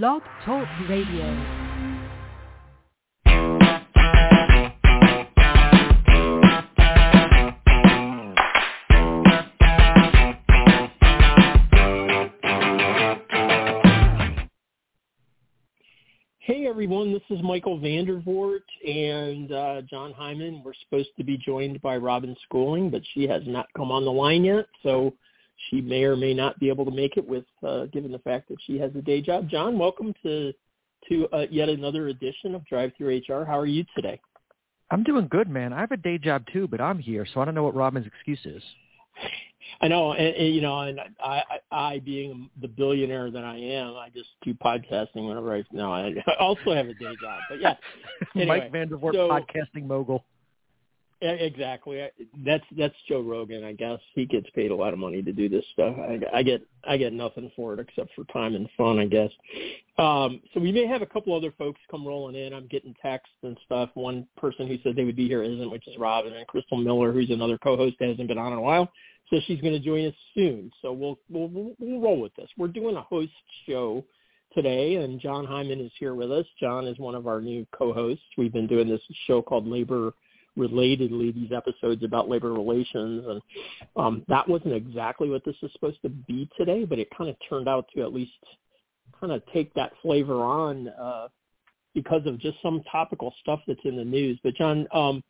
Blog Talk Radio. Hey everyone, this is Michael VanDervort and uh, John Hyman. We're supposed to be joined by Robin Schooling, but she has not come on the line yet, so she may or may not be able to make it with, uh, given the fact that she has a day job. John, welcome to to uh, yet another edition of DriveThruHR. How are you today? I'm doing good, man. I have a day job too, but I'm here, so I don't know what Robin's excuse is. I know, and, and you know, and I, I, I, being the billionaire that I am, I just do podcasting whenever I. No, I also have a day job, but yeah. Anyway, Mike VanDervort, so, podcasting mogul. Exactly. That's that's Joe Rogan. I guess he gets paid a lot of money to do this stuff. I, I get I get nothing for it except for time and fun, I guess. Um, so we may have a couple other folks come rolling in. I'm getting texts and stuff. One person who said they would be here isn't, which is Robin and Crystal Miller, who's another co-host hasn't been on in a while. So she's going to join us soon. So we'll we'll we'll roll with this. We're doing a host show today, and John Hyman is here with us. John is one of our new co-hosts. We've been doing this show called Labor relatedly these episodes about labor relations and um, that wasn't exactly what this is supposed to be today but it kind of turned out to at least kind of take that flavor on uh, because of just some topical stuff that's in the news. But john um,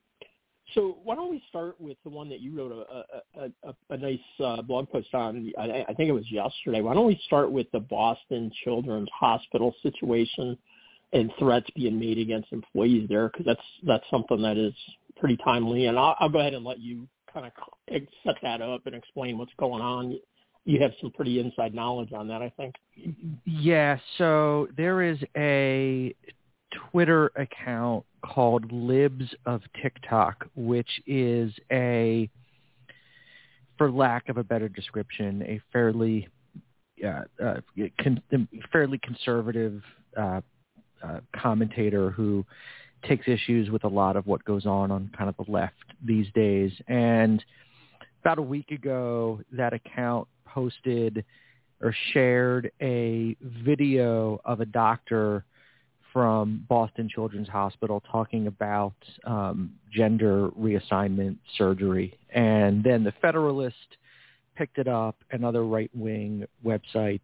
so why don't we start with the one that you wrote a, a, a, a nice uh, blog post on I, I think it was yesterday. Why don't we start with the boston children's hospital situation and threats being made against employees there? Because that's that's something that is pretty timely. And I'll, I'll go ahead and let you kind of set that up and explain what's going on. You have some pretty inside knowledge on that, I think. Yeah. So there is a Twitter account called Libs of TikTok, which is a, for lack of a better description, a fairly uh, uh, con- fairly conservative uh, uh, commentator who takes issues with a lot of what goes on on kind of the left these days. And about a week ago, that account posted or shared a video of a doctor from Boston Children's Hospital talking about um, gender reassignment surgery. And then the Federalist picked it up and other right-wing websites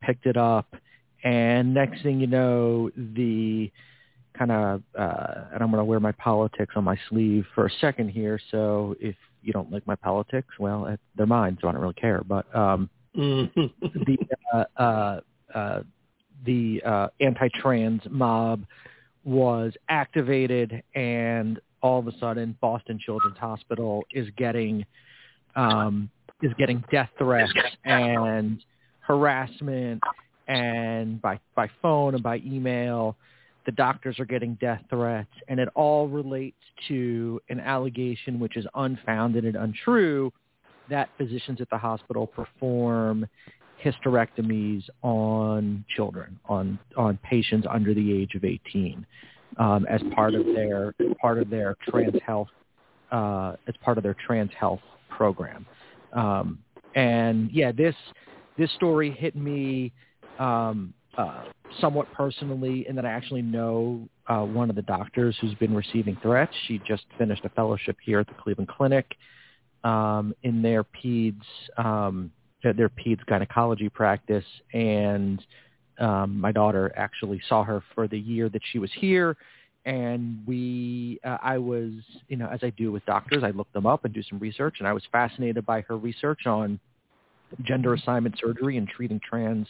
picked it up. And next thing you know, the kind of, uh, and I'm going to wear my politics on my sleeve for a second here. So if you don't like my politics, well, they're mine, so I don't really care. But um, mm-hmm. the uh, uh, uh, the uh, anti-trans mob was activated, and all of a sudden, Boston Children's Hospital is getting um, is getting death threats and harassment, and by by phone and by email the doctors are getting death threats, and it all relates to an allegation which is unfounded and untrue that physicians at the hospital perform hysterectomies on children, on on patients under the age of 18, um, as part of their part of their trans health uh, as part of their trans health program. Um, and yeah, this this story hit me um, uh, somewhat personally in that I actually know uh, one of the doctors who's been receiving threats. She just finished a fellowship here at the Cleveland Clinic um, in their peds um, their peds gynecology practice, and um, my daughter actually saw her for the year that she was here. And we, uh, I was, you know, as I do with doctors, I looked them up and do some research, and I was fascinated by her research on gender assignment surgery and treating trans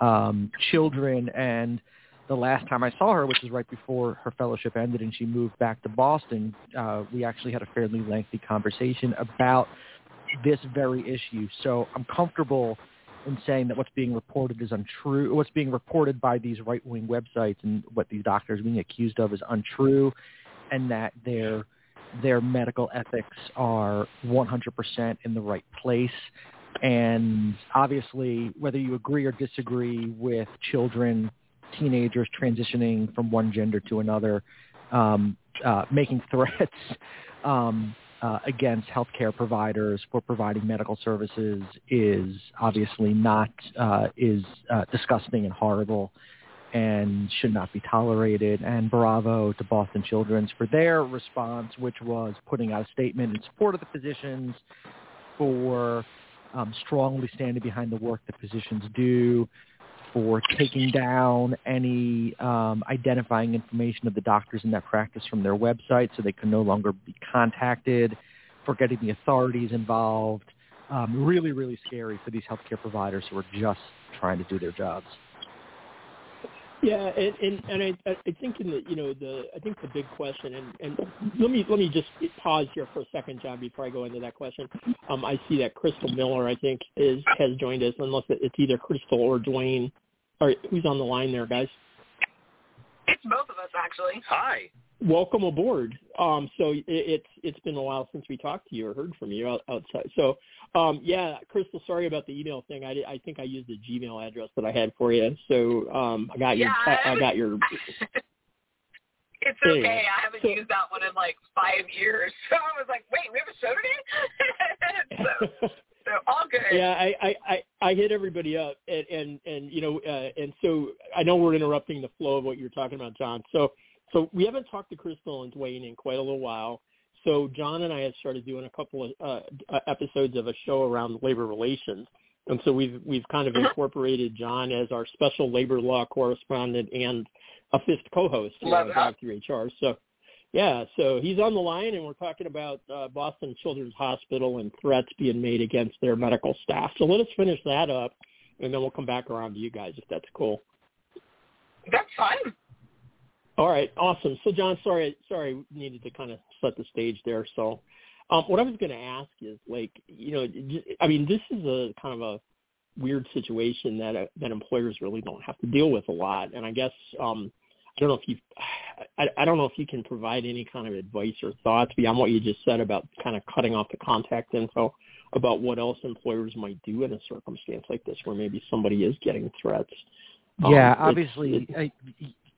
um, children. And the last time I saw her, which was right before her fellowship ended and she moved back to Boston, uh, we actually had a fairly lengthy conversation about this very issue. So I'm comfortable in saying that what's being reported is untrue. What's being reported by these right-wing websites and what these doctors are being accused of is untrue, and that their their medical ethics are 100% in the right place. And obviously, whether you agree or disagree with children, teenagers transitioning from one gender to another, um, uh, making threats, um, uh, against healthcare providers for providing medical services is obviously not uh, is uh, disgusting and horrible and should not be tolerated. And bravo to Boston Children's for their response, which was putting out a statement in support of the physicians for um, strongly standing behind the work that physicians do, for taking down any um, identifying information of the doctors in that practice from their website so they can no longer be contacted, for getting the authorities involved. Um, really, really scary for these healthcare providers who are just trying to do their jobs. Yeah, and and, and I, I think in the you know the I think the big question and and let me let me just pause here for a second, John, before I go into that question. Um, I see that Crystal Miller I think is has joined us, unless it's either Crystal or Dwayne. All right, who's on the line there, guys? It's both of us actually. Hi. Welcome aboard. Um, so it, it's it's been a while since we talked to you or heard from you out, outside. So um, yeah, Crystal, sorry about the email thing. I, I think I used the Gmail address that I had for you. So um, I got your yeah, I got your. it's okay. Anyway. I haven't so, used that one in like five years. So I was like, wait, we have a show today. so, so all good. Yeah, I, I, I, I hit everybody up, and and, and you know, uh, and so I know we're interrupting the flow of what you're talking about, John. So so we haven't talked to Crystal and Dwayne in quite a little while. So John and I have started doing a couple of uh, episodes of a show around labor relations, and so we've we've kind of incorporated John as our special labor law correspondent and a fifth co-host here on DriveThruHR. So yeah, so he's on the line, and we're talking about uh, Boston Children's Hospital and threats being made against their medical staff. So let us finish that up, and then we'll come back around to you guys if that's cool. That's fine. All right, awesome. So, John, sorry, sorry, needed to kind of set the stage there. So, um, what I was going to ask is, like, you know, I mean, this is a kind of a weird situation that uh, that employers really don't have to deal with a lot, and I guess um, I don't know if you, I, I don't know if you can provide any kind of advice or thoughts beyond what you just said about kind of cutting off the contact info about what else employers might do in a circumstance like this where maybe somebody is getting threats. Yeah, um, obviously, it, I,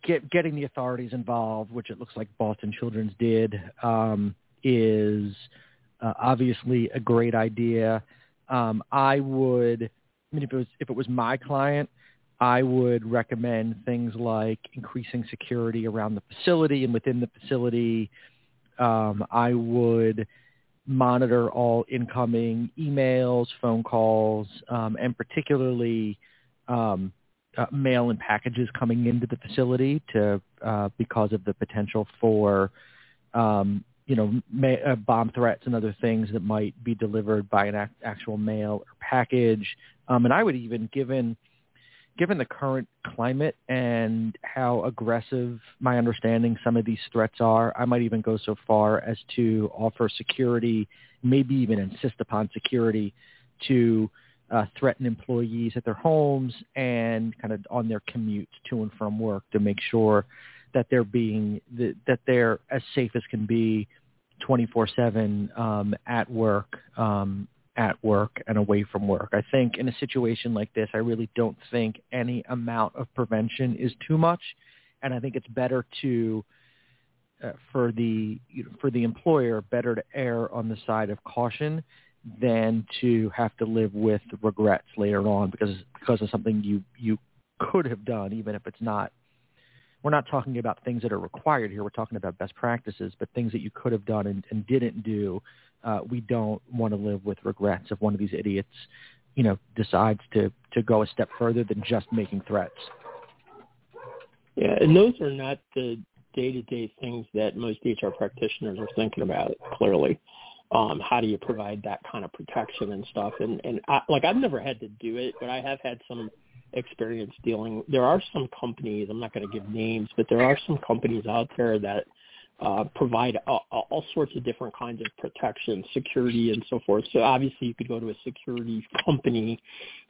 get, getting the authorities involved, which it looks like Boston Children's did, um, is uh, obviously a great idea. Um, I would, I mean, if it was if it was my client, I would recommend things like increasing security around the facility and within the facility. Um, I would monitor all incoming emails, phone calls, um, and particularly um, uh, mail and packages coming into the facility to uh, because of the potential for um, you know ma- uh, bomb threats and other things that might be delivered by an ac- actual mail or package. Um, and I would even given given the current climate and how aggressive my understanding some of these threats are, I might even go so far as to offer security, maybe even insist upon security to uh, threaten employees at their homes and kind of on their commute to and from work to make sure that they're being that they're as safe as can be 24/7 um, at work um, at work and away from work. I think in a situation like this, I really don't think any amount of prevention is too much, and I think it's better to uh, for the you know, for the employer better to err on the side of caution than to have to live with regrets later on because because of something you you could have done, even if it's not. We're not talking about things that are required here. We're talking about best practices, but things that you could have done and, and didn't do. Uh, we don't want to live with regrets if one of these idiots, you know, decides to to go a step further than just making threats. Yeah, and those are not the day-to-day things that most HR practitioners are thinking about. Clearly, um, how do you provide that kind of protection and stuff? And and I, like I've never had to do it, but I have had some experience dealing. There are some companies. I'm not going to give names, but there are some companies out there that uh, provide all, all sorts of different kinds of protection, security, and so forth. So obviously, you could go to a security company,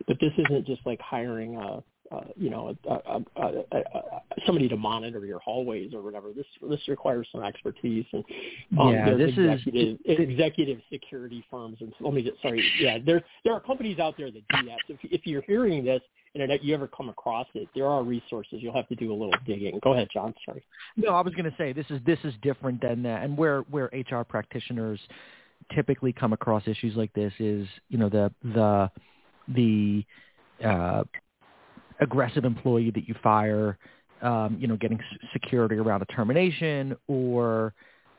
but this isn't just like hiring a uh, you know, a, a, a, somebody to monitor your hallways or whatever. This this requires some expertise and um, yeah, this executive is executive security firms and let me get sorry. Yeah, there there are companies out there that do that. So if if you're hearing this and you ever come across it, there are resources. You'll have to do a little digging. Go ahead, John. Sorry. No, I was going to say this is this is different than that, and where where HR practitioners typically come across issues like this is you know the the the uh, aggressive employee that you fire, um, you know, getting security around a termination, or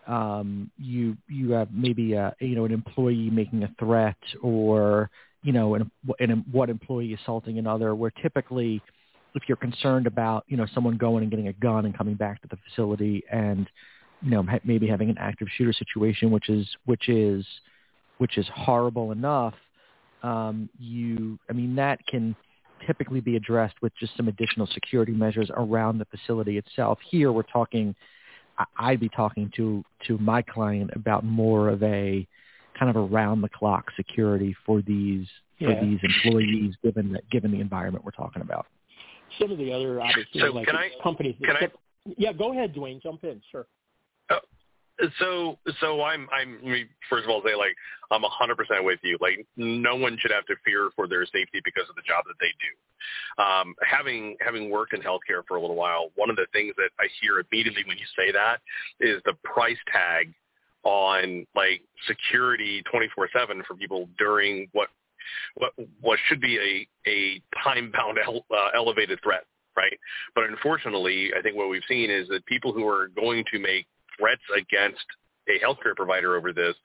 um, you you have maybe a you know an employee making a threat, or you know, an, an what employee assaulting another. Where typically, if you're concerned about you know someone going and getting a gun and coming back to the facility and you know maybe having an active shooter situation, which is which is which is horrible enough. Um, you, I mean, that can typically be addressed with just some additional security measures around the facility itself. Here, we're talking. I'd be talking to to my client about more of a kind of around the clock security for these for these employees, given that given the environment we're talking about. Some of the other obviously so like I, companies. Can I, yeah, go ahead, Dwayne. Jump in. Sure. Oh, So, so I'm, I'm, first of all, say like, I'm 100% with you. Like, no one should have to fear for their safety because of the job that they do. Um, having, having worked in healthcare for a little while, one of the things that I hear immediately when you say that is the price tag on like security 24/7 for people during what what what should be a a time bound ele- uh, elevated threat, right? But unfortunately, I think what we've seen is that people who are going to make threats against a healthcare provider over this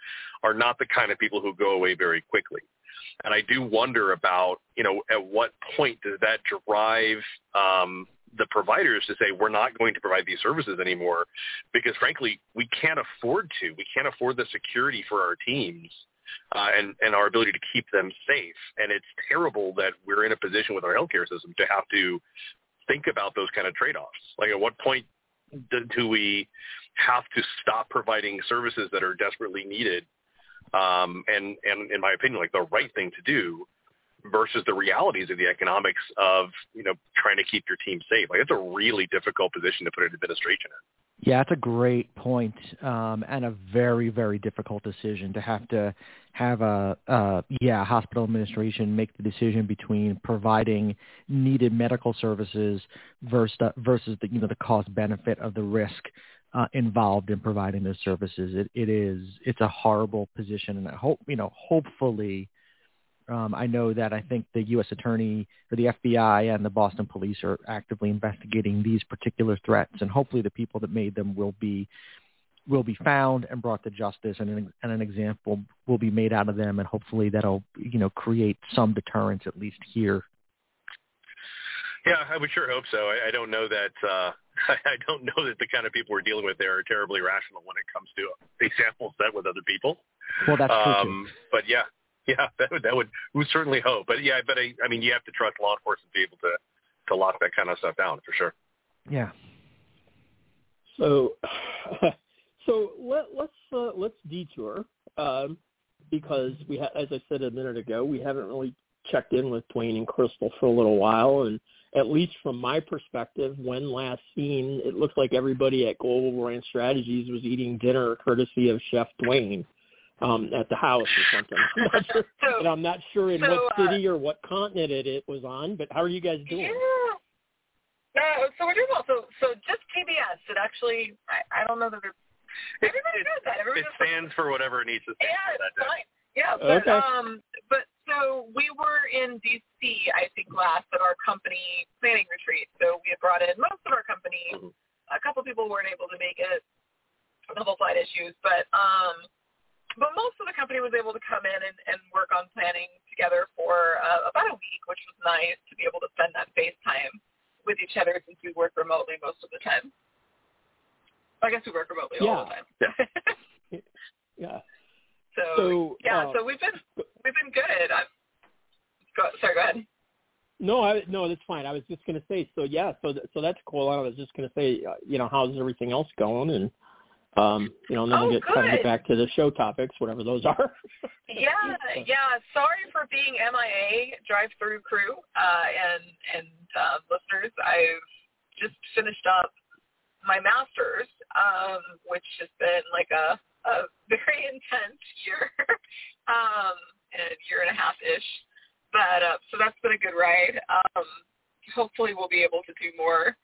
are not the kind of people who go away very quickly. And I do wonder about, you know, at what point does that drive um, the providers to say we're not going to provide these services anymore because frankly we can't afford to. We can't afford the security for our teams uh, and and our ability to keep them safe. And it's terrible that we're in a position with our healthcare system to have to think about those kind of trade-offs. Like at what point do, we have to stop providing services that are desperately needed um, and, and in my opinion, like the right thing to do versus the realities of the economics of, you know, trying to keep your team safe. Like it's a really difficult position to put an administration in. Yeah, it's a great point, um, and a very, very difficult decision to have to have a, uh, yeah, hospital administration make the decision between providing needed medical services versus the, versus the you know the cost benefit of the risk uh, involved in providing those services. It, it is it's a horrible position, and I hope you know hopefully. Um, I know that I think the U.S. Attorney or the FBI and the Boston Police are actively investigating these particular threats, and hopefully the people that made them will be will be found and brought to justice, and an, and an example will be made out of them, and hopefully that'll you know create some deterrence at least here. Yeah, I would sure hope so. I, I don't know that uh, I I don't know that the kind of people we're dealing with there are terribly rational when it comes to a sample set with other people. Well, that's true um, too. But yeah, yeah, that would that would we certainly hope. But yeah, but I, I mean, you have to trust law enforcement to be able to to lock that kind of stuff down for sure. Yeah. So, so let, let's uh, let's detour um, because we, ha- as I said a minute ago, we haven't really checked in with Dwayne and Crystal for a little while, and at least from my perspective, when last seen, it looks like everybody at Global Brand Strategies was eating dinner courtesy of Chef Dwayne um, at the house or something. I'm not sure, so, and I'm not sure in so, what city uh, or what continent it, it was on. But how are you guys doing? Yeah. No, so we're doing well. So, so just TBS. It actually, I, I don't know that it's, everybody it, knows that. Everybody it stands for whatever it needs to stand yeah, for that day. fine. Yeah, but okay. um, but so we were in DC, I think, last at our company planning retreat. So we had brought in most of our company. Mm-hmm. A couple people weren't able to make it, a couple flight issues, but um, but most of the company was able to come in and, and work on planning together for uh, about a week, which was nice to be able to spend that face time with each other since we work remotely most of the time. I guess we work remotely yeah. all the time. yeah. So, So, yeah, uh, so we've been we've been good. I'm, go, sorry, go ahead. No, I no, that's fine. I was just going to say, so yeah, so th- so that's cool. I was just going to say, uh, you know, how's everything else going, and um, you know, and then Oh, we'll get kind of get back to the show topics, whatever those are. Yeah, yeah. Sorry for being MIA drive-through crew uh, and and uh, listeners. I've just finished up my master's, um, which has been like a, a very intense year, um, and a year and a half ish. But uh, so that's been a good ride. Um, hopefully, we'll be able to do more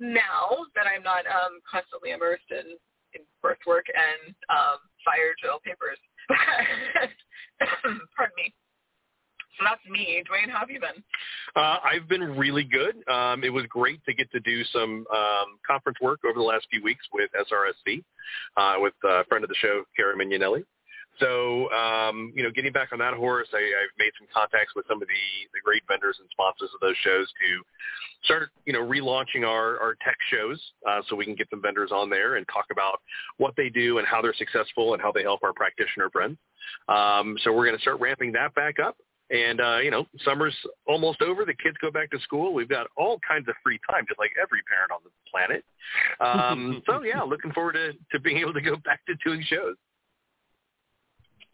now that I'm not um, constantly immersed in, in birth work and um, fire jail papers. pardon me. So that's me. Dwayne, how have you been? Uh, I've been really good. Um, it was great to get to do some um, conference work over the last few weeks with SRSC, uh, with a friend of the show, Cara Mignonelli. So, um, you know, getting back on that horse, I, I've made some contacts with some of the, the great vendors and sponsors of those shows to start, you know, relaunching our, our tech shows uh, so we can get some vendors on there and talk about what they do and how they're successful and how they help our practitioner friends. Um, so we're going to start ramping that back up. And, uh, you know, summer's almost over. The kids go back to school. We've got all kinds of free time, just like every parent on the planet. Um, so, yeah, looking forward to, to being able to go back to doing shows.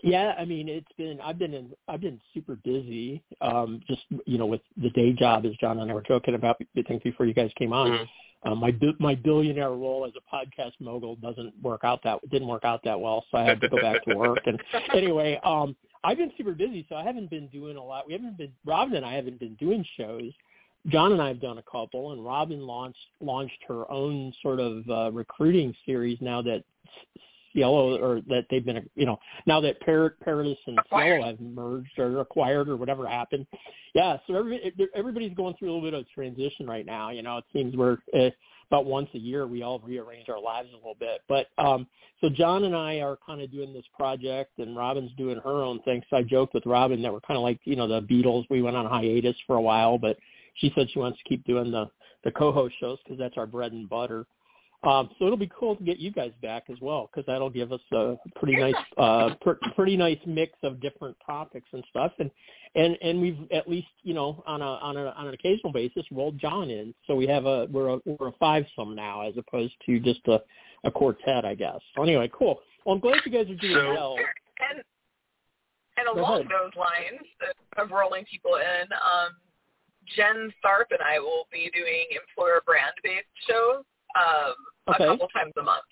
Yeah, I mean it's been I've been in I've been super busy. Um just you know with the day job as John and I were joking about I think before you guys came on. Mm-hmm. Um, my my billionaire role as a podcast mogul doesn't work out that didn't work out that well, so I had to go back to work. And anyway, um I've been super busy, so I haven't been doing a lot. We haven't been Robin and I haven't been doing shows. John and I have done a couple, and Robin launched launched her own sort of uh, recruiting series now that Cielo or that they've been, you know, now that Par- Paradis and Cielo have merged or acquired or whatever happened. Yeah, so every, everybody's going through a little bit of transition right now. You know, it seems we're uh, about once a year we all rearrange our lives a little bit. But um so John and I are kind of doing this project, and Robin's doing her own thing. So I joked with Robin that we're kind of like, you know, the Beatles. We went on hiatus for a while, but she said she wants to keep doing the the co-host shows because that's our bread and butter. Um, so it'll be cool to get you guys back as well because that'll give us a pretty nice, uh, pr- pretty nice mix of different topics and stuff. And and and we've at least you know on a on a on an occasional basis rolled John in, so we have a we're a we're a five some now as opposed to just a a quartet, I guess. So anyway, cool. Well, I'm glad you guys are doing so, well. And and along those lines of rolling people in, um, Jen Tharp and I will be doing employer brand based shows um, okay. a couple times a month.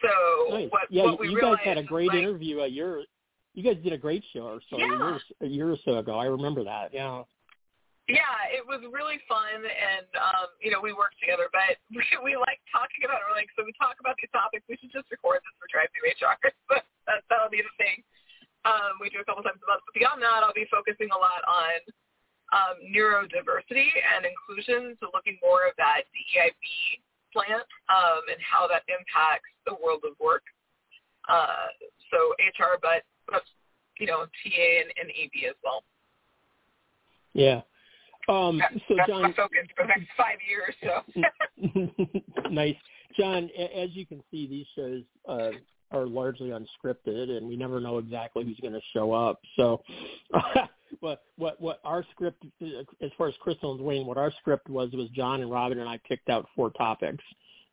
So nice. what, yeah, what we you guys had a great like, interview a year. You guys did a great show or so Yeah. a, year, a year or so ago. I remember that. Yeah. Yeah, it was really fun, and um, you know we worked together. But we, we like talking about it. We're like, so we talk about these topics. We should just record this for DriveThruHR. but that, that'll be the thing. Um, we do a couple times a month. But beyond that, I'll be focusing a lot on um, neurodiversity and inclusion. So looking more at that DEIB slant um, and how that impacts the world of work. Uh, so HR, but, but you know TA and, and AB as well. Yeah. Um, That- so that's John, my focus for the next five years. So nice. John, as you can see, these shows uh, are largely unscripted, and we never know exactly who's going to show up. So, what what what our script, as far as Crystal and Dwayne, what our script was was John and Robin and I picked out four topics,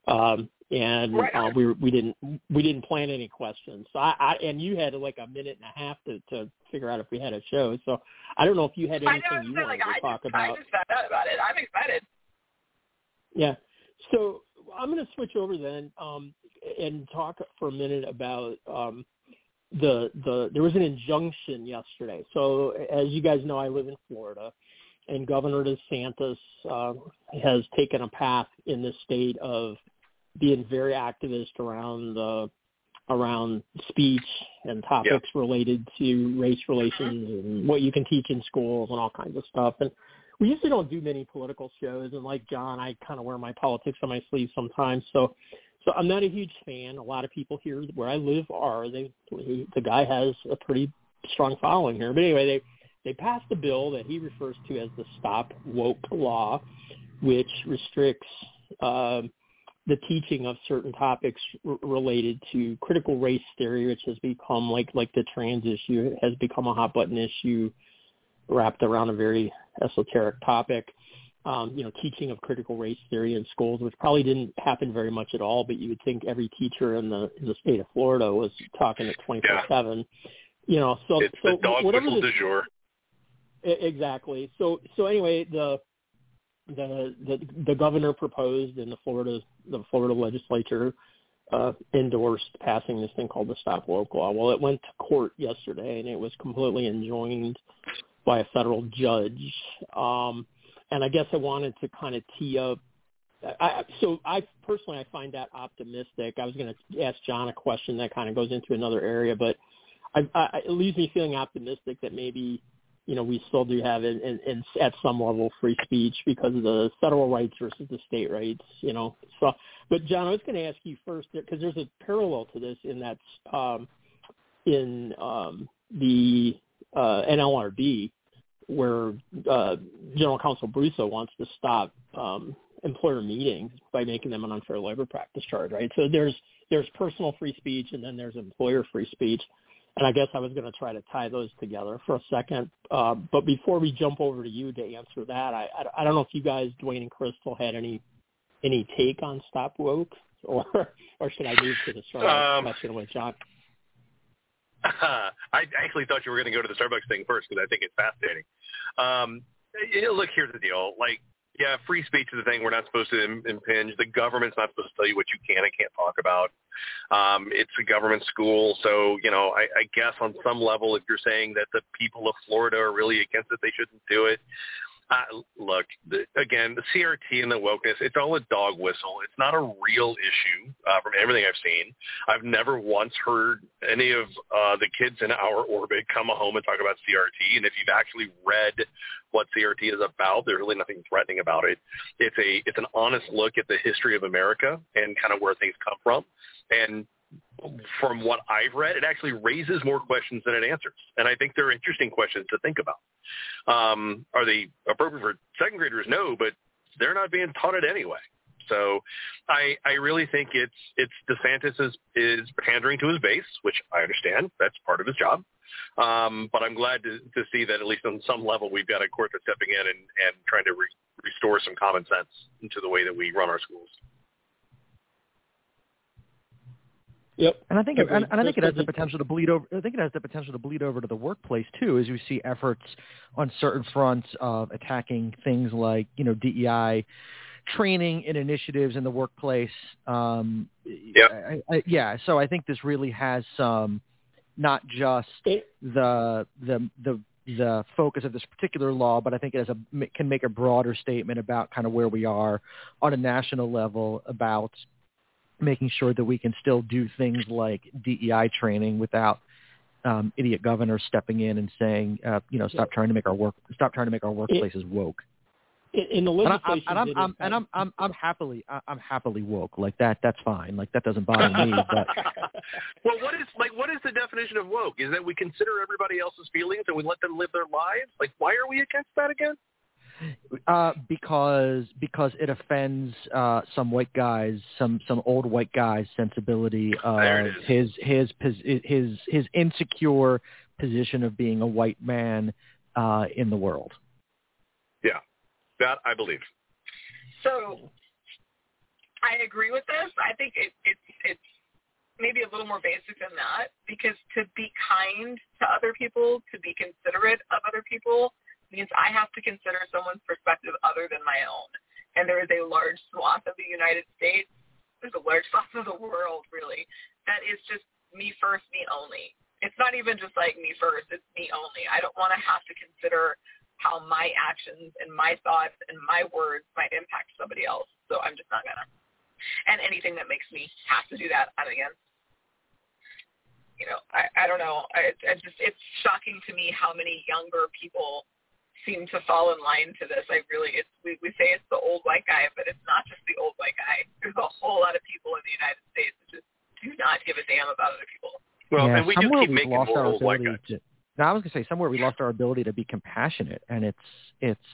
um, and Right. uh, we we didn't we didn't plan any questions. So I, I and you had like a minute and a half to to figure out if we had a show. So I don't know if you had anything know. you wanted like, to I talk just, about. I just found out about it. I'm excited. Yeah. So I'm going to switch over then um, and talk for a minute about um, the the. There was an injunction yesterday. So as you guys know, I live in Florida, and Governor DeSantis uh, has taken a path in the state of being very activist around the around speech and topics related to race relations and what you can teach in schools and all kinds of stuff. And we usually don't do many political shows and like John, I kind of wear my politics on my sleeve sometimes. So so I'm not a huge fan. A lot of people here where I live are. They he, the guy has a pretty strong following here. But anyway, they they passed a bill that he refers to as the Stop Woke Law, which restricts um, the teaching of certain topics r- related to critical race theory, which has become like like the trans issue has become a hot button issue wrapped around a very esoteric topic. Um, you know, teaching of critical race theory in schools, which probably didn't happen very much at all, but you would think every teacher in the in the state of Florida was talking at twenty four seven. You know, so it's so dog whatever whistle the, du jour. Exactly. So so anyway, the the the the governor proposed and the Florida the Florida legislature uh endorsed passing this thing called the Stop Woke Law. Well, it went to court yesterday and it was completely enjoined by a federal judge. Um and I guess I wanted to kind of tee up I, so I personally I find that optimistic. I was going to ask John a question that kind of goes into another area, but I, I, it leaves me feeling optimistic that maybe you know we still do have it in, in, at some level free speech because of the federal rights versus the state rights. You know, so but John, I was going to ask you first because there's a parallel to this in that um, in um, the uh, NLRB where uh, General Counsel Abruzzo wants to stop um, employer meetings by making them an unfair labor practice charge, right? So there's there's personal free speech and then there's employer free speech. And I guess I was going to try to tie those together for a second. Uh, but before we jump over to you to answer that, I, I, I don't know if you guys, Dwayne and Crystal, had any any take on Stop Woke, or or should I move to the Starbucks um, question with John? I actually thought you were going to go to the Starbucks thing first because I think it's fascinating. Um, look, here's the deal. Like yeah, free speech is a thing we're not supposed to impinge. The government's not supposed to tell you what you can and can't talk about. Um, it's a government school, so you know, I, I guess on some level, if you're saying that the people of Florida are really against it, they shouldn't do it. Look, the, again, the CRT and the wokeness, it's all a dog whistle. It's not a real issue uh, from everything I've seen. I've never once heard any of uh, the kids in our orbit come home and talk about CRT. And if you've actually read what CRT is about, there's really nothing threatening about it. It's a it's an honest look at the history of America and kind of where things come from. And from what I've read, it actually raises more questions than it answers. And I think they're interesting questions to think about. Um, are they appropriate for second graders? No, but they're not being taught it anyway. So I, I really think it's it's DeSantis is, is pandering to his base, which I understand. That's part of his job. Um, but I'm glad to, to see that at least on some level we've got a court that's stepping in and, and trying to re- restore some common sense into the way that we run our schools. Yep. And I think it, and, and I think it has the potential to bleed over. I think it has the potential to bleed over to the workplace too, as we see efforts on certain fronts of attacking things like you know DEI training and initiatives in the workplace. Um, yeah. I, I, yeah. So I think this really has some, not just the the the the focus of this particular law, but I think it has a can make a broader statement about kind of where we are on a national level about making sure that we can still do things like DEI training without um, idiot governors stepping in and saying, uh, you know, stop trying to make our work, stop trying to make our workplaces woke. In the legislation, and, I, am I'm, and I'm, I'm, I'm happily, I'm happily woke. Like that, that's fine. Like that doesn't bother me. But well, what is like, what is the definition of woke? Is that we consider everybody else's feelings and we let them live their lives? Like, why are we against that again? Uh, because because it offends uh, some white guys, some some old white guys' sensibility of his his his his insecure position of being a white man uh, in the world. Yeah, that I believe. So, I agree with this. I think it, it's it's maybe a little more basic than that because to be kind to other people, to be considerate of other people means I have to consider someone's perspective other than my own. And there is a large swath of the United States, there's a large swath of the world, really, that is just me first, me only. It's not even just like me first, it's me only. I don't want to have to consider how my actions and my thoughts and my words might impact somebody else. So I'm just not going to. And anything that makes me have to do that, I'm against you know, I, I don't know. I, I just it's shocking to me how many younger people seem to fall in line to this. I really, it's we, we say it's the old white guy, but it's not just the old white guy. There's a whole lot of people in the United States that just do not give a damn about other people. Well, yeah, and we somewhere keep we making lost more our old white guys. to. Now I was gonna say somewhere we lost our ability to be compassionate, and it's it's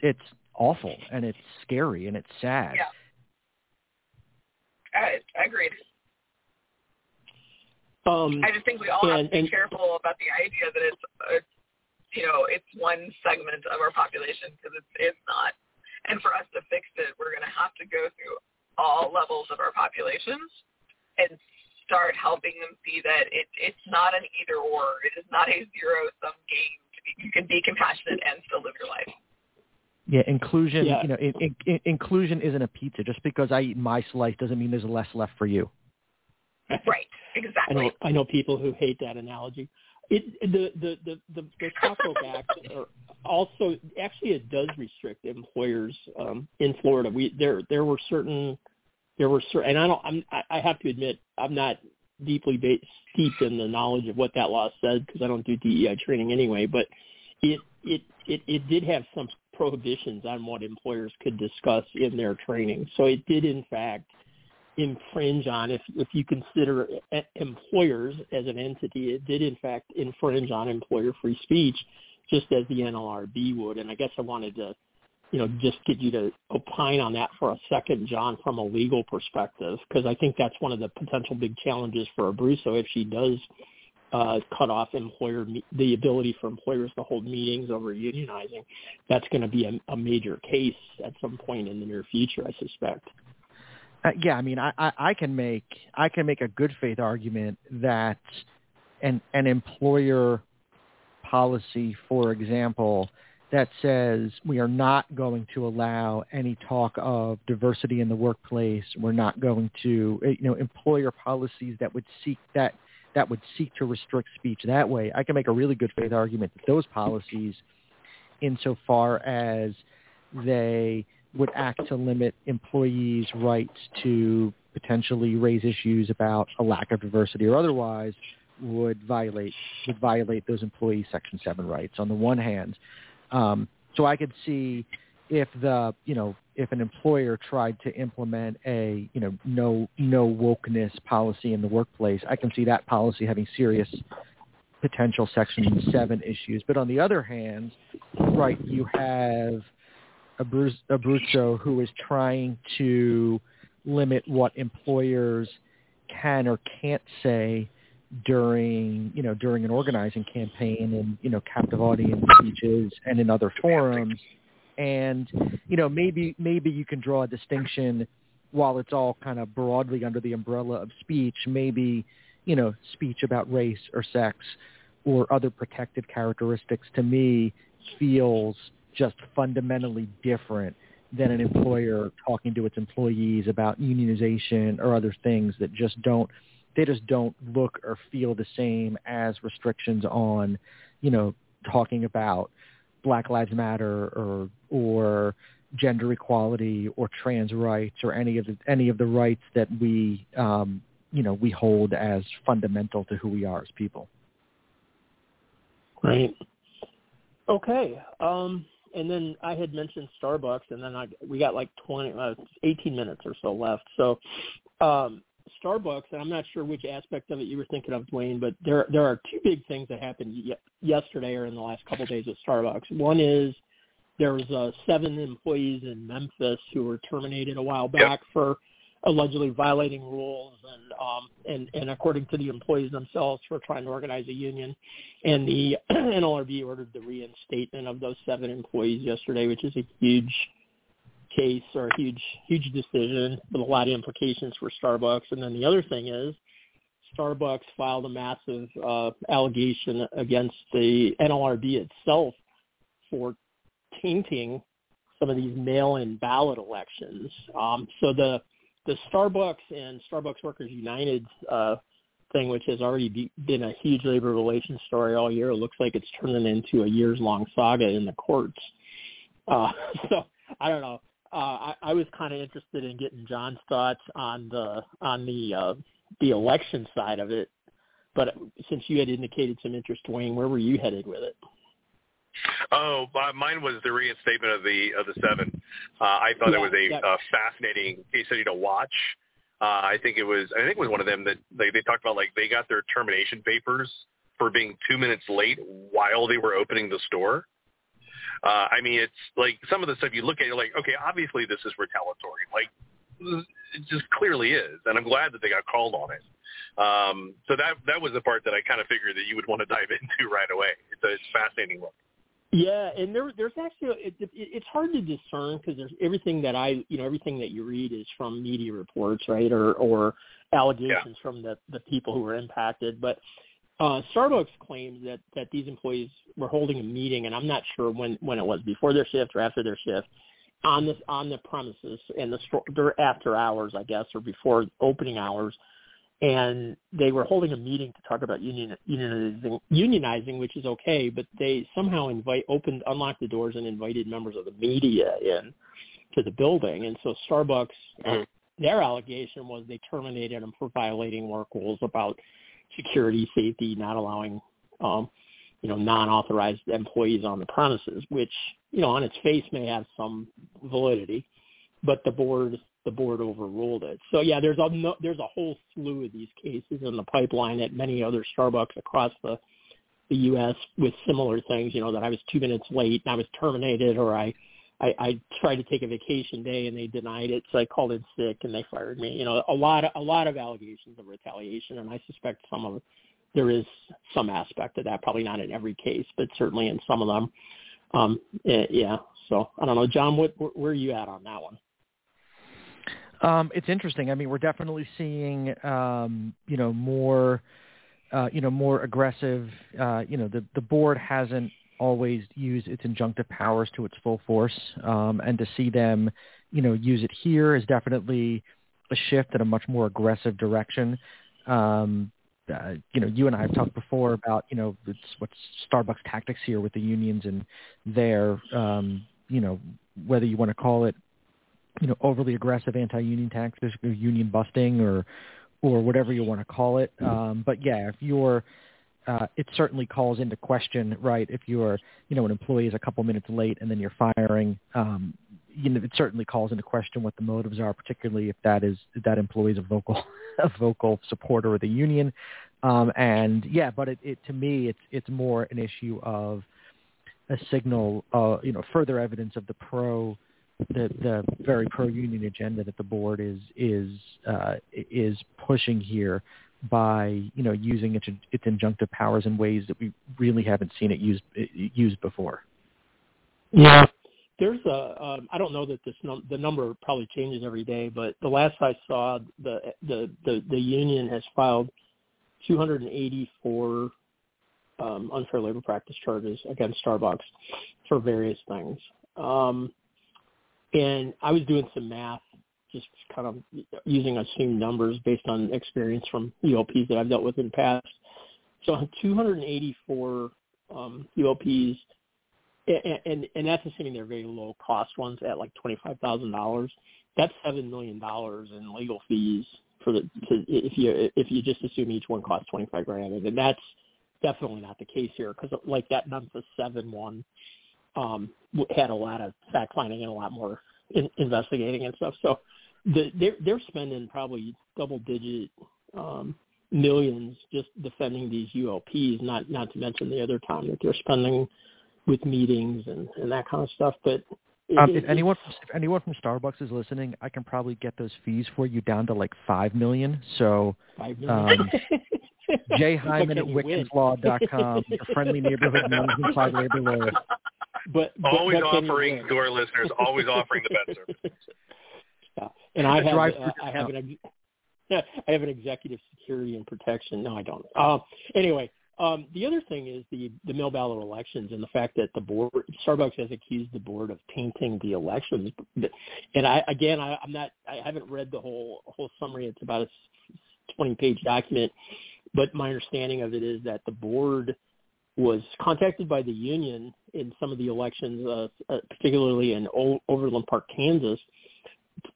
it's awful and it's scary and it's sad. Yeah, I, I agreed. Um, I just think we all and, have to be and, careful about the idea that it's, it's you know, it's one segment of our population because it's, it's not. And for us to fix it, we're going to have to go through all levels of our populations and start helping them see that it, it's not an either or. It is not a zero-sum game. You can be compassionate and still live your life. Yeah, inclusion. Yeah. You know, in, in, inclusion isn't a pizza. Just because I eat my slice doesn't mean there's less left for you. Right. I Exactly. know I know people who hate that analogy. It the the the the, the Stop Act also actually it does restrict employers um, in Florida. We there there were certain there were certain and I don't I'm I I have to admit I'm not deeply ba- steeped in the knowledge of what that law said because I don't do DEI training anyway, but it it it it did have some prohibitions on what employers could discuss in their training. So it did in fact infringe on if if you consider employers as an entity, it did in fact infringe on employer free speech just as the NLRB would. And I guess I wanted to you know, just get you to opine on that for a second, John, from a legal perspective, because I think that's one of the potential big challenges for Abruzzo if she does uh, cut off employer the ability for employers to hold meetings over unionizing. That's going to be a, a major case at some point in the near future, I suspect. Uh, yeah, I mean, I, I, I can make I can make a good faith argument that an an employer policy, for example, that says we are not going to allow any talk of diversity in the workplace. We're not going to, eh, you know, employer policies that would seek that that would seek to restrict speech that way. I can make a really good faith argument that those policies, insofar as they would act to limit employees' rights to potentially raise issues about a lack of diversity or otherwise, would violate would violate those employee Section Seven rights. On the one hand, um, so I could see if the you know if an employer tried to implement a you know no no wokeness policy in the workplace, I can see that policy having serious potential Section Seven issues. But on the other hand, right, you have Abruzzo who is trying to limit what employers can or can't say during you know during an organizing campaign and you know captive audience speeches and in other forums. And you know maybe maybe you can draw a distinction while it's all kind of broadly under the umbrella of speech maybe you know speech about race or sex or other protected characteristics to me feels just fundamentally different than an employer talking to its employees about unionization or other things that just don't they just don't look or feel the same as restrictions on, you know, talking about Black Lives Matter or or gender equality or trans rights or any of the, any of the rights that we um, you know we hold as fundamental to who we are as people. Right. Okay. Um, and then I had mentioned Starbucks, and then I we got like 20, uh, 18 minutes or so left. So um, Starbucks, and I'm not sure which aspect of it you were thinking of, Dwayne, but there there are two big things that happened yesterday or in the last couple of days at Starbucks. One is there was uh, seven employees in Memphis who were terminated a while back yep. for allegedly violating rules and um and and according to the employees themselves for trying to organize a union and the NLRB ordered the reinstatement of those seven employees yesterday which is a huge case or a huge huge decision with a lot of implications for Starbucks. And then the other thing is Starbucks filed a massive uh, allegation against the NLRB itself for tainting some of these mail-in ballot elections. Um, so the the Starbucks and Starbucks Workers United uh, thing, which has already be, been a huge labor relations story all year, looks like it's turning into a years-long saga in the courts. Uh, so I don't know uh, I, I was kind of interested in getting John's thoughts on the on the uh, the election side of it. But since you had indicated some interest, Dwayne, where were you headed with it? Oh, mine was the reinstatement of the of the seven. Uh, I thought yeah, it was a, yeah. a fascinating case study to watch. Uh, I think it was I think it was one of them that they, they talked about like they got their termination papers for being two minutes late while they were opening the store. Uh, I mean, it's like some of the stuff you look at, you're like, okay, obviously this is retaliatory. Like, it just clearly is, and I'm glad that they got called on it. Um, so that that was the part that I kind of figured that you would want to dive into right away. It's a, it's a fascinating look. Yeah, and there, there's actually it, it, it's hard to discern because there's everything that I you know everything that you read is from media reports, right, or or allegations yeah. from the the people who were impacted. But uh, Starbucks claims that that these employees were holding a meeting, and I'm not sure when when it was before their shift or after their shift on this on the premises and the store after hours, I guess, or before opening hours, and they were holding a meeting to talk about union unionizing, unionizing, which is okay, but they somehow invite opened unlocked the doors and invited members of the media in to the building, and so Starbucks. Mm-hmm their allegation was they terminated them for violating work rules about security, safety, not allowing, um, you know, non-authorized employees on the premises, which, you know, on its face may have some validity, but the board the board overruled it. So yeah, there's a no, there's a whole slew of these cases in the pipeline at many other Starbucks across the the U.S. with similar things. You know that I was two minutes late and I was terminated, or I I, I tried to take a vacation day and they denied it, so I called in sick and they fired me. You know, a lot of a lot of allegations of retaliation, and I suspect some of there is some aspect of that. Probably not in every case, but certainly in some of them. Um, yeah. So I don't know, John. What where are you at on that one? Um, it's interesting. I mean, we're definitely seeing, um, you know, more, uh, you know, more aggressive. Uh, you know, the the board hasn't always used its injunctive powers to its full force, um, and to see them, you know, use it here is definitely a shift in a much more aggressive direction. Um, uh, you know, you and I have talked before about, you know, it's what's Starbucks tactics here with the unions and their, um, you know, whether you want to call it you know, overly aggressive anti-union tactics, or union busting, or or whatever you want to call it. Um, but yeah, if you're, uh, it certainly calls into question, right? If you're, you know, an employee is a couple minutes late and then you're firing, um, you know, it certainly calls into question what the motives are, particularly if that is if that employee is a vocal, a vocal supporter of the union. Um, and yeah, but it, it to me, it's it's more an issue of a signal, uh, you know, further evidence of the pro the the very pro union agenda that the board is is uh, is pushing here by you know using its its injunctive powers in ways that we really haven't seen it used used before. Yeah, there's a um, I don't know that this num- the number probably changes every day, but the last I saw, the the the, the union has filed 284 um, unfair labor practice charges against Starbucks for various things. Um, and I was doing some math, just kind of using assumed numbers based on experience from ULPs that I've dealt with in the past. So 284 um, ULPs, and, and, and that's assuming they're very low cost ones at like $25,000. That's $7 million in legal fees for the, to, if you, if you just assume each one costs 25 grand. And that's definitely not the case here because like that Memphis 7 one, um, had a lot of fact finding and a lot more in, investigating and stuff. So the, they're they're spending probably double digit um, millions just defending these ULPs. Not not to mention the other time that they're spending with meetings and and that kind of stuff. But it, um, if anyone from, if anyone from Starbucks is listening, I can probably get those fees for you down to like five million. So five million. Um, Jay Hyman at WickensLaw.com, friendly neighborhood management labor lawyer. But, but always offering to our listeners, always offering the best service. Yeah. And I have uh, I have an I have an executive security and protection. No, I don't. Uh, anyway, um, the other thing is the the mail ballot elections and the fact that the board Starbucks has accused the board of tainting the elections. And I again, I, I'm not. I haven't read the whole whole summary. It's about a 20 page document, but my understanding of it is that the board was contacted by the union in some of the elections, uh, uh, particularly in o- Overland Park, Kansas,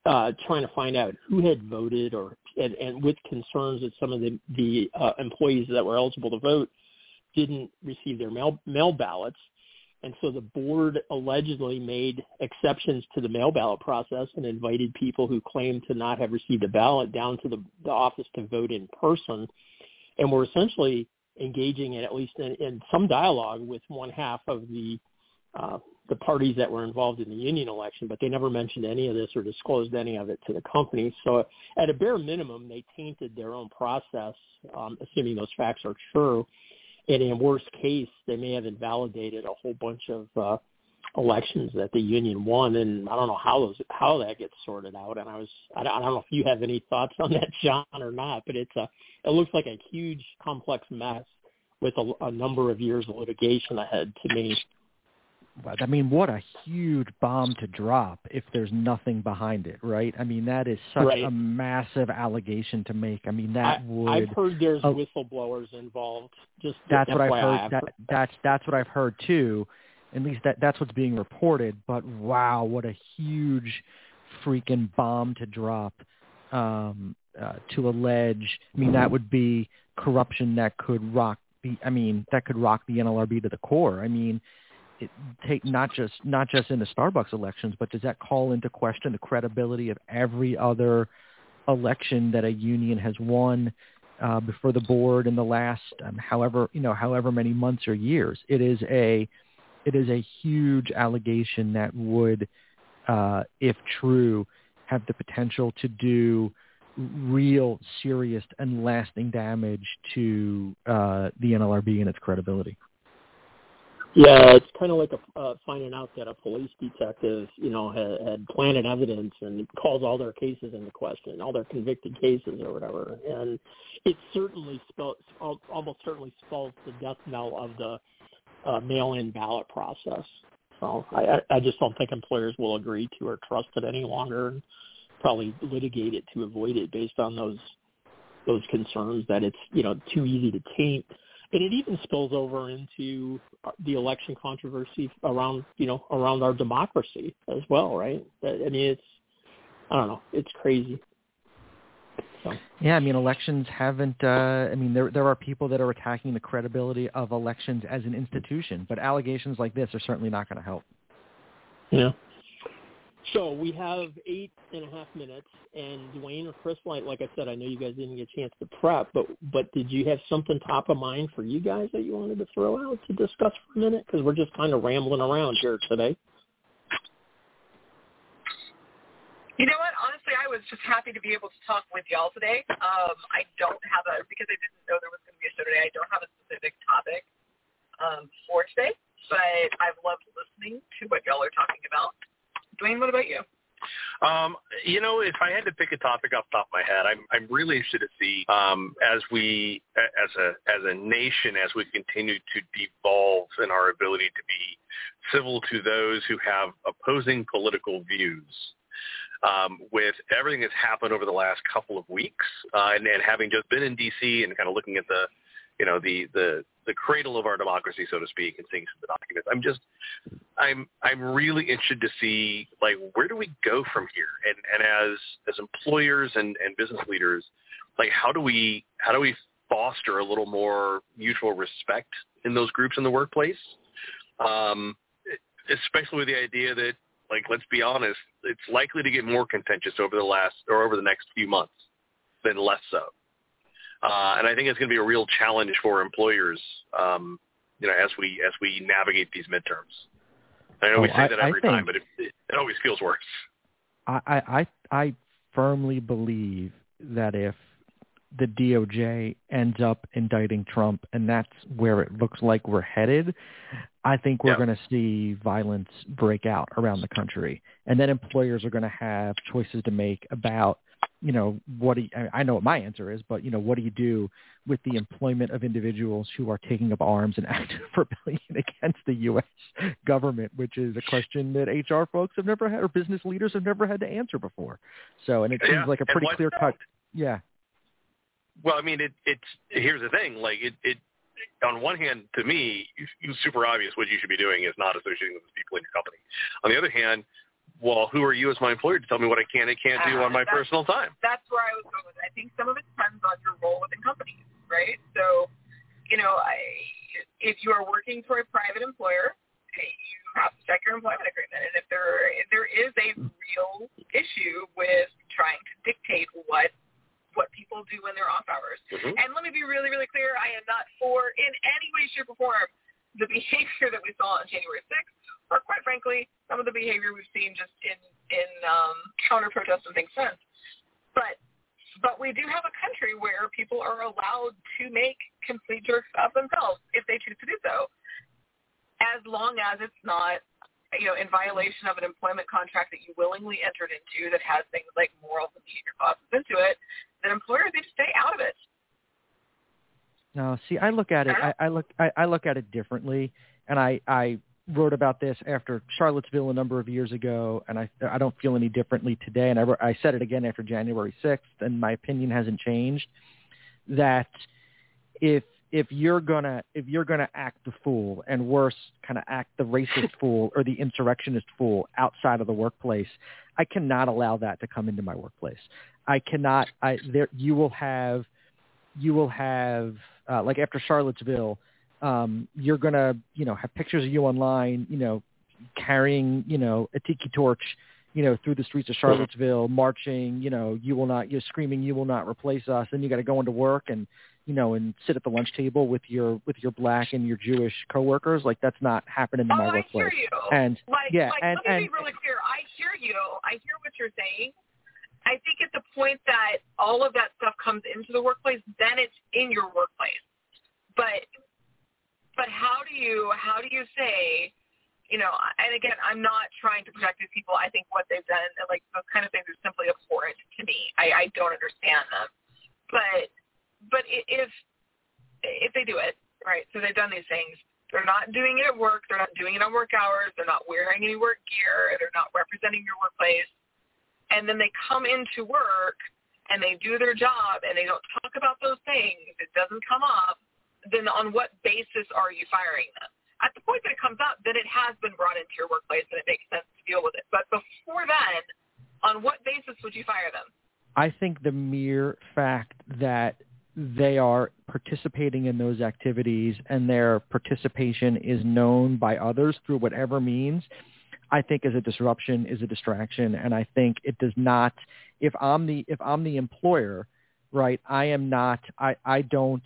uh, trying to find out who had voted or and, and with concerns that some of the the uh, employees that were eligible to vote didn't receive their mail mail ballots. And so the board allegedly made exceptions to the mail ballot process and invited people who claimed to not have received a ballot down to the, the office to vote in person and were essentially engaging in at least in, in some dialogue with one half of the uh, the parties that were involved in the union election, but they never mentioned any of this or disclosed any of it to the company. So at a bare minimum, they tainted their own process, um, assuming those facts are true. And in worst case, they may have invalidated a whole bunch of uh, elections that the union won, and I don't know how those how that gets sorted out. And I was I don't, I don't know if you have any thoughts on that, John, or not, but it's a it looks like a huge complex mess with a, a number of years of litigation ahead to me. I mean, what a huge bomb to drop if there's nothing behind it, right? I mean, that is such right. a massive allegation to make. I mean, that I, would. I've heard there's uh, whistleblowers involved. Just that's FYI. what I've heard. That, that's that's what I've heard too. At least that that's what's being reported. But wow, what a huge freaking bomb to drop um, uh, to allege. I mean, that would be corruption that could rock the. I mean, that could rock the NLRB to the core. I mean, it take not just not just in the Starbucks elections, but does that call into question the credibility of every other election that a union has won uh, before the board in the last um, however you know however many months or years? It is a it is a huge allegation that would, uh, if true, have the potential to do real serious and lasting damage to uh, the NLRB and its credibility. Yeah, it's kind of like a, uh, finding out that a police detective, you know, had, had planted evidence and calls all their cases into question, all their convicted cases or whatever, and it certainly spells, almost certainly spells the death knell of the uh, mail-in ballot process. So I, I just don't think employers will agree to or trust it any longer, and probably litigate it to avoid it based on those those concerns that it's you know too easy to taint and it even spills over into the election controversy around you know around our democracy as well, right? I mean, it's I don't know, it's crazy. So. Yeah, I mean, elections haven't. Uh, I mean, there there are people that are attacking the credibility of elections as an institution, but allegations like this are certainly not going to help. Yeah. So we have eight and a half minutes, and Dwayne or Chris, Light, like I said, I know you guys didn't get a chance to prep, but but did you have something top of mind for you guys that you wanted to throw out to discuss for a minute? Because we're just kind of rambling around here today. You know what? Honestly, I was just happy to be able to talk with y'all today. Um, I don't have a because I didn't know there was going to be a show today. I don't have a specific topic um, for today, but I've loved listening to what y'all are talking about. Dwayne, what about you? Um, you know, if I had to pick a topic off the top of my head, I'm I'm really interested to see um, as we as a as a nation as we continue to devolve in our ability to be civil to those who have opposing political views. Um, with everything that's happened over the last couple of weeks, uh, and, and having just been in D.C. and kind of looking at the you know the the the cradle of our democracy, so to speak, and seeing some of the documents. I'm just I'm I'm really interested to see like where do we go from here, and and as as employers and and business leaders, like how do we how do we foster a little more mutual respect in those groups in the workplace, um, especially with the idea that like let's be honest, it's likely to get more contentious over the last or over the next few months than less so. Uh, and I think it's going to be a real challenge for employers, um, you know, as we as we navigate these midterms. I know oh, we say that every time, but it, it, it always feels worse. I, I I firmly believe that if the DOJ ends up indicting Trump, and that's where it looks like we're headed, I think we're yeah. going to see violence break out around the country, and then employers are going to have choices to make about you know, what do you, I know what my answer is, but you know, what do you do with the employment of individuals who are taking up arms and acting for rebellion against the U.S. government, which is a question that HR folks have never had or business leaders have never had to answer before. So, and it seems yeah. like a pretty clear cut. Yeah. Well, I mean, it, it's here's the thing. Like it, it on one hand, to me, it's super obvious what you should be doing is not associating with people in your company. On the other hand, well, who are you as my employer to tell me what I can and can't do uh, on my personal time? That's where I was going with it. I think some of it depends on your role within companies, right? So, you know, I, if you are working for a private employer, you have to check your employment agreement. And if there if there is a real issue with trying to dictate what what people do when they're off hours. Mm-hmm. And let me be really, really clear, I am not for in any way, shape, or form the behavior that we saw on January 6th or quite frankly, some of the behavior we've seen just in in um, counter protests and things since. But but we do have a country where people are allowed to make complete jerks of themselves if they choose to do so, as long as it's not you know in violation of an employment contract that you willingly entered into that has things like morals and behavior clauses into it. Then employers need to stay out of it. No, see, I look at it. I, I look. I, I look at it differently, and I I wrote about this after Charlottesville a number of years ago, and I I don't feel any differently today. And I I said it again after January 6th, and my opinion hasn't changed. That if if you're gonna if you're gonna act the fool and worse, kind of act the racist fool or the insurrectionist fool outside of the workplace, I cannot allow that to come into my workplace. I cannot. I there you will have you will have uh, like after Charlottesville, um, you're gonna you know have pictures of you online, you know, carrying you know a tiki torch, you know, through the streets of Charlottesville, marching, you know, you will not, you're screaming, you will not replace us. Then you got to go into work and you know, and sit at the lunch table with your with your black and your Jewish coworkers. Like that's not happening in oh, my I workplace. hear you. And like, yeah, like, and let me and be really clear. I hear you. I hear what you're saying. I think at the point that all of that stuff comes into the workplace, then it's in your workplace. But but how do you how do you say, you know? And again, I'm not trying to protect these people. I think what they've done, like those kind of things, are simply abhorrent to me. I, I don't understand them. But but if if they do it right, so they've done these things. They're not doing it at work. They're not doing it on work hours. They're not wearing any work gear. They're not representing your workplace and then they come into work and they do their job and they don't talk about those things, it doesn't come up, then on what basis are you firing them? At the point that it comes up, then it has been brought into your workplace and it makes sense to deal with it. But before then, on what basis would you fire them? I think the mere fact that they are participating in those activities and their participation is known by others through whatever means I think is a disruption, is a distraction, and I think it does not. If I'm the if I'm the employer, right, I am not. I I don't.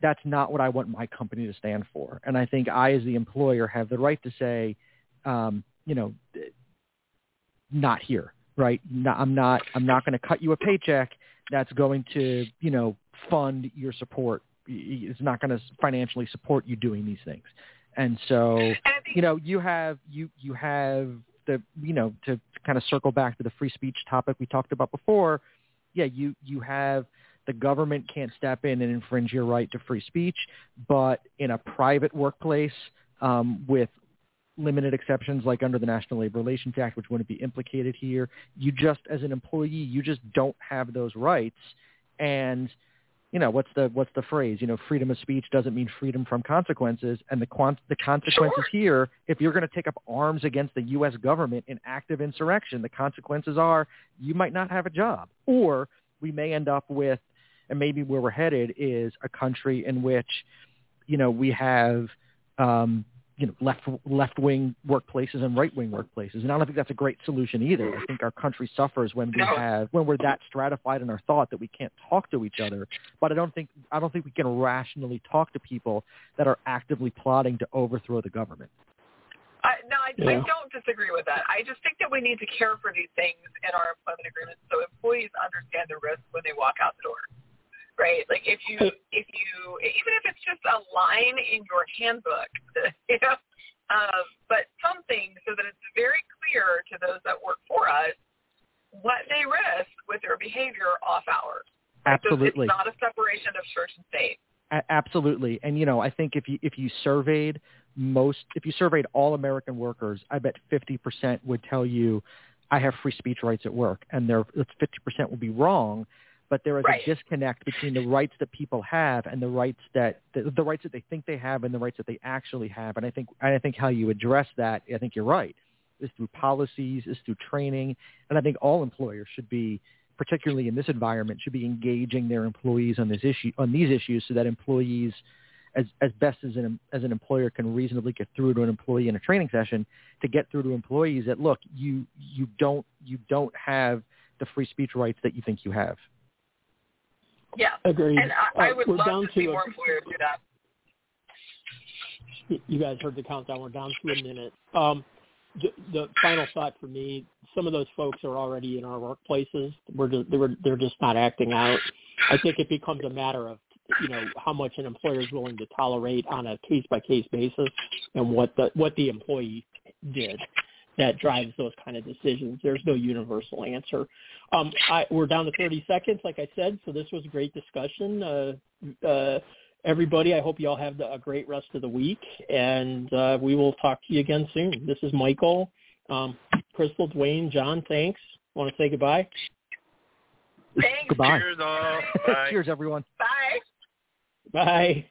That's not what I want my company to stand for, and I think I, as the employer, have the right to say, um, you know, not here, right? Not, I'm not. I'm not going to cut you a paycheck that's going to, you know, fund your support. It's not going to financially support you doing these things. And so, you know, you have you you have the you know to kind of circle back to the free speech topic we talked about before. Yeah, you you have the government can't step in and infringe your right to free speech, but in a private workplace um, with limited exceptions like under the National Labor Relations Act, which wouldn't be implicated here, you just as an employee, you just don't have those rights. And you know what's the what's the phrase you know freedom of speech doesn't mean freedom from consequences and the quant- the consequences sure. here if you're going to take up arms against the US government in active insurrection the consequences are you might not have a job or we may end up with and maybe where we're headed is a country in which you know we have um you know left left wing workplaces and right wing workplaces and I don't think that's a great solution either. I think our country suffers when we have when we're that stratified in our thought that we can't talk to each other. But I don't think I don't think we can rationally talk to people that are actively plotting to overthrow the government. I, no, I, Yeah. I don't disagree with that. I just think that we need to care for these things in our employment agreements so employees understand the risk when they walk out the door. Right? Like if you if you even if it's just a line in your handbook, you know, um, but something so that it's very clear to those that work for us what they risk with their behavior off hours. Like, so Absolutely. it's not a separation of church and state. A- absolutely. And you know, I think if you if you surveyed most if you surveyed all American workers, I bet 50% would tell you I have free speech rights at work and there 50% will be wrong, but there is Right. a disconnect between the rights that people have and the rights that the, the rights that they think they have and the rights that they actually have. And I think and I think how you address that, I think you're right, is through policies, is through training, and I think all employers should be particularly in this environment, should be engaging their employees on this issue on these issues so that employees, as as best as an as an employer can reasonably get through to an employee in a training session, to get through to employees that look, you you don't you don't have the free speech rights that you think you have. Yeah. Agreed. And I, I would we're love down to see to a- more employers do that. you guys heard the countdown. We're down to a minute. Um, the, the final thought for me: some of those folks are already in our workplaces. We're just, they were, they're just not acting out. I think it becomes a matter of you know how much an employer is willing to tolerate on a case by case basis, and what the what the employee did that drives those kind of decisions. There's no universal answer. Um, I, we're down to 30 seconds, like I said, so this was a great discussion. Uh, uh, everybody, I hope you all have a great rest of the week, and uh, we will talk to you again soon. This is Michael, um, Crystal, Dwayne, John. Thanks. Want to say goodbye? Thanks. Goodbye. Cheers all. Bye. Cheers, everyone. Bye. Bye.